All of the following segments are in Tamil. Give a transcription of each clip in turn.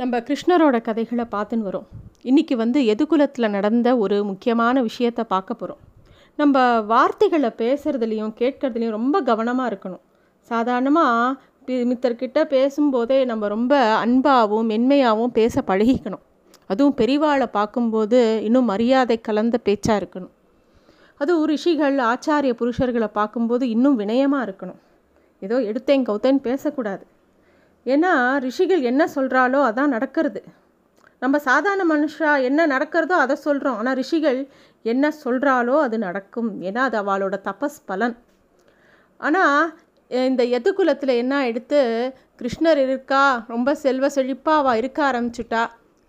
நம்ம கிருஷ்ணரோட கதைகளை பார்த்துன்னு வரோம். இன்றைக்கி வந்து எதுகுலத்தில் நடந்த ஒரு முக்கியமான விஷயத்தை பார்க்க போகிறோம் நம்ம வார்த்தைகளை பேசுகிறதுலையும் கேட்கறதுலையும் ரொம்ப கவனமாக இருக்கணும். சாதாரணமாக மித்தர்கிட்ட பேசும்போதே நம்ம ரொம்ப அன்பாகவும் மென்மையாகவும் பேச பழகிக்கணும். அதுவும் பெரிவாளை பார்க்கும்போது இன்னும் மரியாதை கலந்த பேச்சாக இருக்கணும். அதுவும் ரிஷிகள் ஆச்சாரிய புருஷர்களை பார்க்கும்போது இன்னும் வினயமாக இருக்கணும். ஏதோ எடுத்தேன் கௌத்தேன்னு பேசக்கூடாது. ஏன்னா ரிஷிகள் என்ன சொல்கிறாலோ அதான் நடக்கிறது. நம்ம சாதாரண மனுஷா என்ன நடக்கிறதோ அதை சொல்கிறோம் ஆனால் ரிஷிகள் என்ன சொல்கிறாலோ அது நடக்கும். ஏன்னா அது அவளோட தபஸ் பலன். ஆனால் இந்த எதுகுலத்தில் என்ன எடுத்து கிருஷ்ணர் இருக்கா ரொம்ப செல்வ செழிப்பாக அவள் இருக்க ஆரம்பிச்சிட்டா.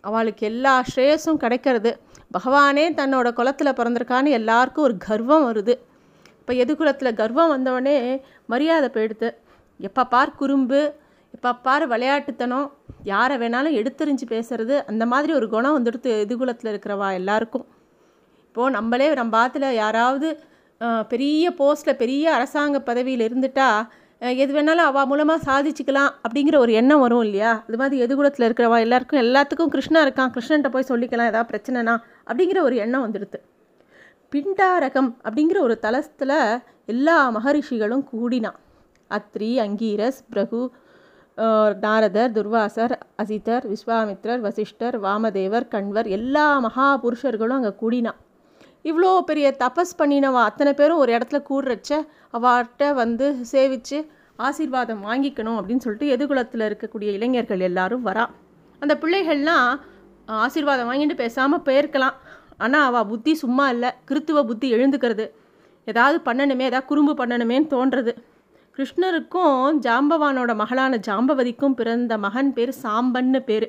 அவளுக்கு எல்லா ஸ்ரேயஸும் கிடைக்கிறது. பகவானே தன்னோட குலத்தில் பிறந்திருக்கான்னு எல்லாருக்கும் ஒரு கர்வம் வருது. இப்போ எதுகுலத்தில் கர்வம் வந்தவொடனே மரியாதை போயிடுது. எப்போ பார் குறும்பு இப்போ பாரு விளையாட்டுத்தனம் யாரை வேணாலும் எடுத்தறிஞ்சு பேசுறது அந்த மாதிரி ஒரு குணம் வந்துடுத்து எதிர்குலத்தில் இருக்கிறவா எல்லாருக்கும். இப்போது நம்மளே நம்ம ஆற்றுல யாராவது பெரிய போஸ்ட்டில் பெரிய அரசாங்க பதவியில் இருந்துட்டா எது வேணாலும் அவள் மூலமாக சாதிச்சுக்கலாம் அப்படிங்கிற ஒரு எண்ணம் வரும் இல்லையா? அது மாதிரி எதுகுலத்தில் இருக்கிறவா எல்லாருக்கும் எல்லாத்துக்கும் கிருஷ்ணா இருக்கான் கிருஷ்ணன்ட்ட போய் சொல்லிக்கலாம் ஏதாவது பிரச்சனைனா அப்படிங்கிற ஒரு எண்ணம் வந்துடுது பிண்டாரகம் அப்படிங்கிற ஒரு தலத்தில் எல்லா மகரிஷிகளும் கூடினான். அத்ரி அங்கீரஸ் பிரகு நாரதர் துர்வாசர் அசிதர் விஸ்வாமித்ரர் வசிஷ்டர் வாமதேவர் கண்வர் எல்லா மகா புருஷர்களும் அங்கே கூடினா. இவ்வளோ பெரிய தபஸ் பண்ணினவா அத்தனை பேரும் ஒரு இடத்துல கூடுறச்ச அவாட்ட வந்து சேவித்து ஆசீர்வாதம் வாங்கிக்கணும் அப்படின்னு சொல்லிட்டு எதிர்குலத்தில் இருக்கக்கூடிய இளைஞர்கள் எல்லாரும் வரா. அந்த பிள்ளைகள்லாம் ஆசீர்வாதம் வாங்கிட்டு பேசாமல் போயிருக்கலாம். ஆனால் அவள் புத்தி சும்மா இல்லை. கிறித்துவ புத்தி எழுந்துக்கிறது. ஏதாவது பண்ணணுமே ஏதாவது குறும்பு பண்ணணுமேன்னு தோன்றது. கிருஷ்ணருக்கும் ஜாம்பவானோட மகளான ஜாம்பவதிக்கும் பிறந்த மகன் பேர் சாம்பன்னு பேர்.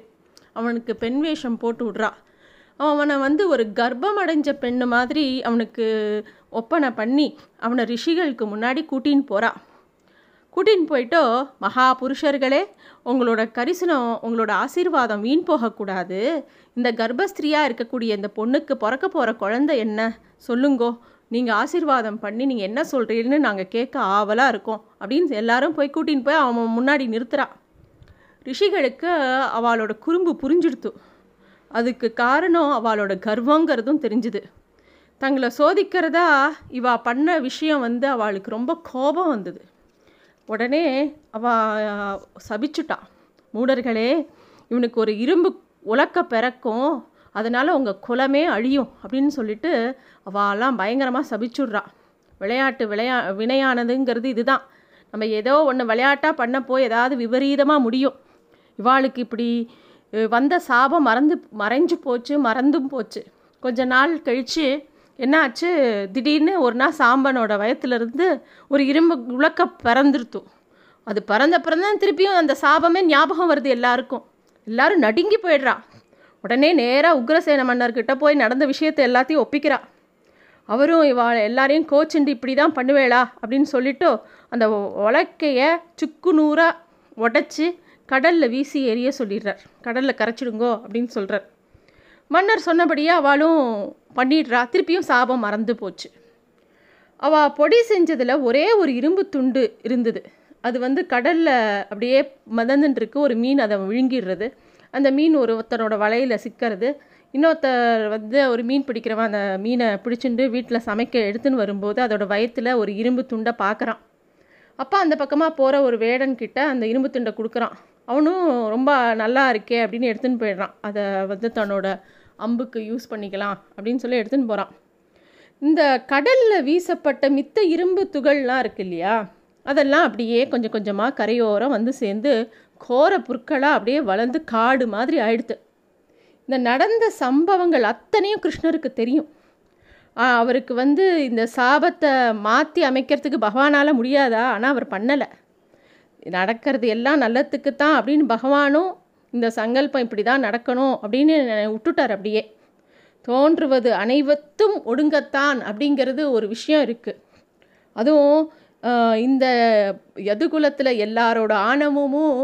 அவனுக்கு பெண் வேஷம் போட்டு விட்றா. அவனை வந்து ஒரு கர்ப்பம் அடைஞ்ச பெண்ணு மாதிரி அவனுக்கு ஒப்பனை பண்ணி அவனை ரிஷிகளுக்கு முன்னாடி கூட்டின்னு போகிறா கூட்டின்னு போயிட்டோ மகா புருஷர்களே உங்களோட கரிசனம் உங்களோட ஆசீர்வாதம் வீண் போகக்கூடாது. இந்த கர்ப்பஸ்திரியாக இருக்கக்கூடிய இந்த பொண்ணுக்கு பிறக்க போகிற குழந்தை என்ன? சொல்லுங்கோ. நீங்கள் ஆசீர்வாதம் பண்ணி நீங்கள் என்ன சொல்கிறீங்கன்னு நாங்கள் கேட்க ஆவலாக இருக்கோம். அப்படின்னு எல்லாரும் போய் கூட்டின்னு போய் அவன் முன்னாடி நிறுத்துறா. ரிஷிகளுக்கு அவளோட குறும்பு புரிஞ்சிடுத்து. அதுக்கு காரணம் அவளோட கர்வங்கிறதும் தெரிஞ்சுது. தங்களை சோதிக்கிறதா இவா பண்ண விஷயம் வந்து அவளுக்கு ரொம்ப கோபம் வந்தது. உடனே அவ சபிச்சுட்டா. மூடர்களே இவனுக்கு ஒரு இரும்பு உலக்க பிறக்கும். அதனால் உங்கள் குலமே அழியும் அப்படின்னு சொல்லிட்டு அவெல்லாம் பயங்கரமாக சபிச்சுட்றா. விளையாட்டு விளையா வினையானதுங்கிறது இதுதான். நம்ம ஏதோ ஒன்று விளையாட்டாக பண்ண போய் ஏதாவது விபரீதமாக முடியும். இவாளுக்கு இப்படி வந்த சாபம் மறந்து மறைஞ்சு போச்சு மறந்தும் போச்சு. கொஞ்ச நாள் கழித்து என்னாச்சு? திடீர்னு ஒரு நாள் சாம்பனோட வயத்துலேருந்து ஒரு இரும்பு உலக்க பிறந்துருத்தும் அது பிறந்த பிறந்தான் திருப்பியும் அந்த சாபமே ஞாபகம் வருது எல்லாருக்கும். எல்லாரும் நடுங்கி போயிடுறா. உடனே நேராக உக்ரசேன மன்னர்கிட்ட போய் நடந்த விஷயத்தை எல்லாத்தையும் ஒப்பிக்கிறா. அவரும் இவா எல்லாரையும் கோச்சுண்டு இப்படி தான் பண்ணுவேளா அப்படின்னு சொல்லிட்டு அந்த உலக்கையை சுக்கு நூறாக உடச்சி கடலில் வீசி எரிய சொல்லிடுறார். கடலில் கரைச்சிடுங்கோ அப்படின்னு சொல்கிறார் மன்னர் சொன்னபடியே அவளும் பண்ணிடுறா. திருப்பியும் சாபம் மறந்து போச்சு. அவள் பொடி செஞ்சதில் ஒரே ஒரு இரும்பு துண்டு இருந்தது. அது வந்து கடலில் அப்படியே மதந்துட்டுருக்கு ஒரு மீன் அதை விழுங்கிடுறது. அந்த மீன் ஒருத்தனோட வலையில் சிக்கிறது. இன்னொருத்தர் வந்து ஒரு மீன் பிடிக்கிறவன் அந்த மீனை பிடிச்சிட்டு வீட்டில் சமைக்க எடுத்துன்னு வரும்போது அதோட வயத்தில் ஒரு இரும்பு துண்டை பார்க்குறான் அப்போ அந்த பக்கமாக போகிற ஒரு வேடன்கிட்ட அந்த இரும்பு துண்டை கொடுக்குறான். அவனும் ரொம்ப நல்லா இருக்கே அப்படின்னு எடுத்துன்னு போயிடுறான். அதை வந்து தன்னோட அம்புக்கு யூஸ் பண்ணிக்கலாம் அப்படின்னு சொல்லி எடுத்துன்னு போகிறான் இந்த கடலில் வீசப்பட்ட மித்த இரும்பு துகள்லாம் இருக்கு இல்லையா? அதெல்லாம் அப்படியே கொஞ்சம் கொஞ்சமாக கரையோரம் வந்து சேர்ந்து கோர புற்களாக அப்படியே வளர்ந்து காடு மாதிரி ஆயிடுது. இந்த நடந்த சம்பவங்கள் அத்தனையும் கிருஷ்ணருக்கு தெரியும். அவருக்கு வந்து இந்த சாபத்தை மாற்றி அமைக்கிறதுக்கு பகவானால் முடியாதா? ஆனால் அவர் பண்ணலை. நடக்கிறது எல்லாம் நல்லத்துக்கு தான் அப்படின்னு பகவானும் இந்த சங்கல்பம் இப்படி தான் நடக்கணும் அப்படின்னு விட்டுட்டார் அப்படியே. தோன்றுவது அனைவத்தும் ஒடுங்கத்தான் அப்படிங்கிறது ஒரு விஷயம் இருக்குது அதுவும் இந்த யதுகுலத்தில் எல்லாரோட ஆணவமும்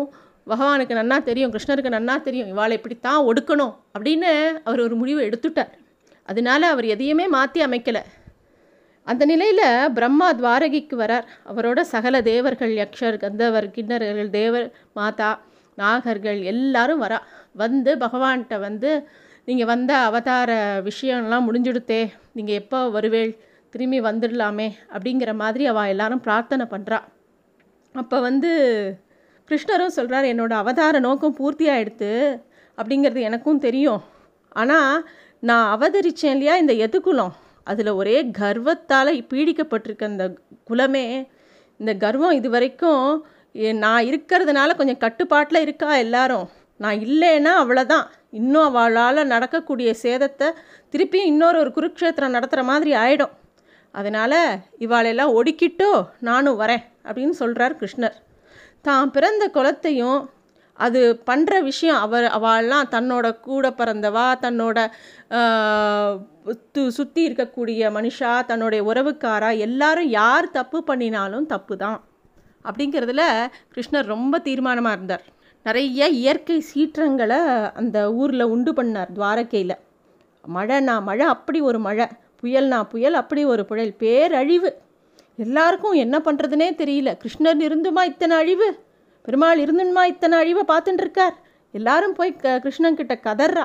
பகவானுக்கு நன்னா தெரியும் கிருஷ்ணருக்கு நன்னா தெரியும் இவாளை இப்படித்தான் ஒடுக்கணும் அப்படின்னு அவர் ஒரு முடிவை எடுத்துட்டார். அதனால அவர் எதையுமே மாற்றி அமைக்கலை. அந்த நிலையில் பிரம்மா துவாரகிக்கு வரார். அவரோட சகல தேவர்கள் யக்ஷர் கந்தவர் கிண்ணர்கள் தேவர் மாதா நாகர்கள் எல்லாரும் வரா. வந்து பகவான்கிட்ட வந்து நீங்கள் வந்த அவதார விஷயம்லாம் முடிஞ்சுடுத்தே. நீங்கள் எப்போ வருவேள்? திரும்பி வந்துடலாமே. அப்படிங்கிற மாதிரி அவள் எல்லாரும் பிரார்த்தனை பண்ணுறா அப்போ வந்து கிருஷ்ணரும் சொல்கிறார் என்னோட அவதார நோக்கம் பூர்த்தி ஆயிடுத்து அப்படிங்கிறது எனக்கும் தெரியும். ஆனால் நான் அவதரித்தேன் இல்லையா இந்த எதுக்குலம் அதில் ஒரே கர்வத்தால் பீடிக்கப்பட்டிருக்க இந்த குலமே இந்த கர்வம் இது வரைக்கும் நான் இருக்கிறதுனால கொஞ்சம் கட்டுப்பாட்டில் இருக்கா எல்லாரும்? நான் இல்லைன்னா அவ்வளோதான் இன்னும் அவளால் நடக்கக்கூடிய சேதத்தை திருப்பியும் இன்னொரு ஒரு குருக்ஷேத்திரம் நடத்துகிற மாதிரி ஆகிடும் அதனால் இவாளெல்லாம் ஒடுக்கிட்டோ நானும் வரேன் அப்படின்னு சொல்கிறார் கிருஷ்ணர். தான் பிறந்த குலத்தையும் அது பண்ணுற விஷயம் அவர் அவள்லாம் தன்னோட கூட பிறந்தவா தன்னோட சுற்றி இருக்கக்கூடிய மனுஷா தன்னுடைய உறவுக்காரா எல்லாரும் யார் தப்பு பண்ணினாலும் தப்பு தான் அப்படிங்கிறதுல கிருஷ்ணர் ரொம்ப தீர்மானமாக இருந்தார். நிறைய இயற்கை சீற்றங்களை அந்த ஊரில் உண்டு பண்ணார் துவாரகையில். மழைனா மழை அப்படி ஒரு மழை. புயல்னா புயல் அப்படி ஒரு புயல். பேரழிவு. எல்லாருக்கும் என்ன பண்ணுறதுனே தெரியல. கிருஷ்ணர் இருந்துமா இத்தனை அழிவு? பெருமாள் இருந்துமா இத்தனை அழிவை பார்த்துட்டு இருக்கார் எல்லாரும் போய் க கிருஷ்ணன்கிட்ட கதறா.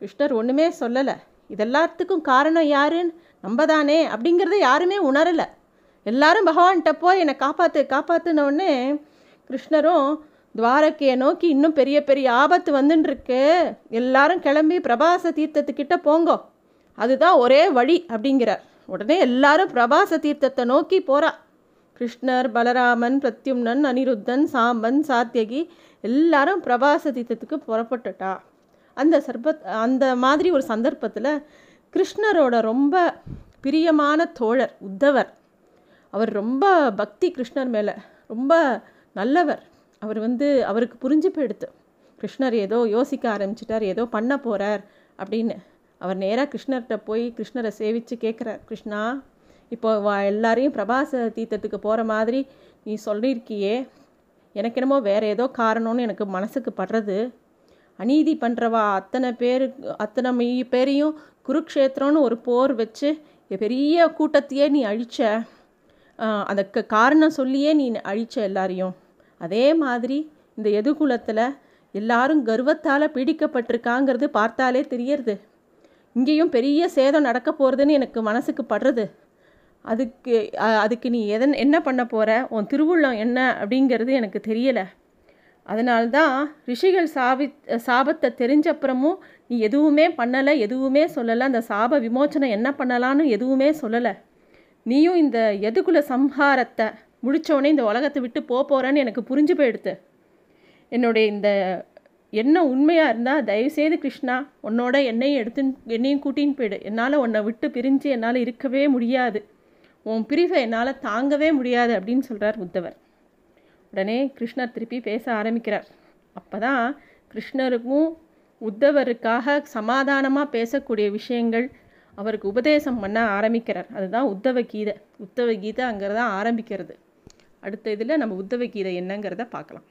கிருஷ்ணர் ஒன்றுமே சொல்லலை. இதெல்லாத்துக்கும் காரணம் யாருன்னு நம்ம தானே அப்படிங்கிறத யாருமே உணரலை. எல்லாரும் பகவான்கிட்ட போய் என்னை காப்பாற்று காப்பாற்றுனோடனே கிருஷ்ணரும் துவாரக்கையை நோக்கி இன்னும் பெரிய பெரிய ஆபத்து வந்துட்டுருக்கு எல்லாரும் கிளம்பி பிரபாச தீர்த்தத்துக்கிட்ட போங்கோ. அதுதான் ஒரே வழி அப்படிங்கிறார். உடனே எல்லாரும் பிரபாச தீர்த்தத்தை நோக்கி போகிறா கிருஷ்ணர் பலராமன் பிரத்யும்னன் அனிருத்தன் சாம்பன் சாத்தியகி எல்லாரும் பிரபாச தீர்த்தத்துக்கு புறப்பட்டுட்டா. அந்த சர்பத் அந்த மாதிரி ஒரு சந்தர்ப்பத்தில் கிருஷ்ணரோட ரொம்ப பிரியமான தோழர் உத்தவர். அவர் ரொம்ப பக்தி கிருஷ்ணர் மேலே ரொம்ப நல்லவர். அவர் வந்து அவருக்கு புரிஞ்சு போயிடுத்து கிருஷ்ணர் ஏதோ யோசிக்க ஆரம்பிச்சிட்டார் ஏதோ பண்ண போகிறார் அப்படின்னு. அவர் நேராக கிருஷ்ணர்கிட்ட போய் கிருஷ்ணரை சேவித்து கேட்குறார் கிருஷ்ணா இப்போ வா எல்லாரையும் பிரபாச தீர்த்தத்துக்கு போகிற மாதிரி நீ சொல்லியிருக்கியே. எனக்கு என்னமோ வேறு ஏதோ காரணம்னு எனக்கு மனசுக்கு படுறது. அநீதி பண்ணுறவா அத்தனை பேரு அத்தனை மெய் பேரையும் குருக்ஷேத்திரம்னு ஒரு போர் வச்சு பெரிய கூட்டத்தையே நீ அழிச்ச. அதுக்கு காரணம் சொல்லியே நீ அழிச்ச எல்லாரையும். அதே மாதிரி இந்த எதுகுலத்தில் எல்லாரும் கர்வத்தால் பீடிக்கப்பட்டிருக்காங்கிறது பார்த்தாலே தெரியறது. இங்கேயும் பெரிய சேதம் நடக்க போகிறதுன்னு எனக்கு மனசுக்கு படுறது. அதுக்கு அதுக்கு நீ எதன் என்ன பண்ண போகிற உன் திருவுள்ளம் என்ன? அப்படிங்கிறது எனக்கு தெரியலை. அதனால்தான் ரிஷிகள் சாவி சாபத்தை தெரிஞ்சப்புறமும் நீ எதுவுமே பண்ணலை எதுவுமே சொல்லலை. அந்த சாப விமோச்சனை என்ன பண்ணலான்னு எதுவுமே சொல்லலை. நீயும் இந்த எதுகுல சம்ஹாரத்தை முடித்தோடனே இந்த உலகத்தை விட்டு போக போகிறேன்னு எனக்கு புரிஞ்சு போயிடுத்து என்னுடைய இந்த என்ன உண்மையாக இருந்தால் தயவுசெய்து கிருஷ்ணா உன்னோட என்னையும் எடுத்து என்னையும் கூட்டின்னு போயிடு. என்னால் உன்னை விட்டு பிரிஞ்சு என்னால் இருக்கவே முடியாது. உன் பிரிவை என்னால் தாங்கவே முடியாது அப்படின்னு சொல்கிறார் உத்தவர் உடனே கிருஷ்ணர் திருப்பி பேச ஆரம்பிக்கிறார். அப்போ தான் கிருஷ்ணருக்கும் உத்தவருக்காக சமாதானமாக பேசக்கூடிய விஷயங்கள் அவருக்கு உபதேசம் பண்ண ஆரம்பிக்கிறார். அதுதான் உத்தவ கீதை உத்தவ கீதை அங்கே தான் ஆரம்பிக்கிறது. அடுத்த இதில் நம்ம உத்தவ கீதை என்னங்கிறத பார்க்கலாம்.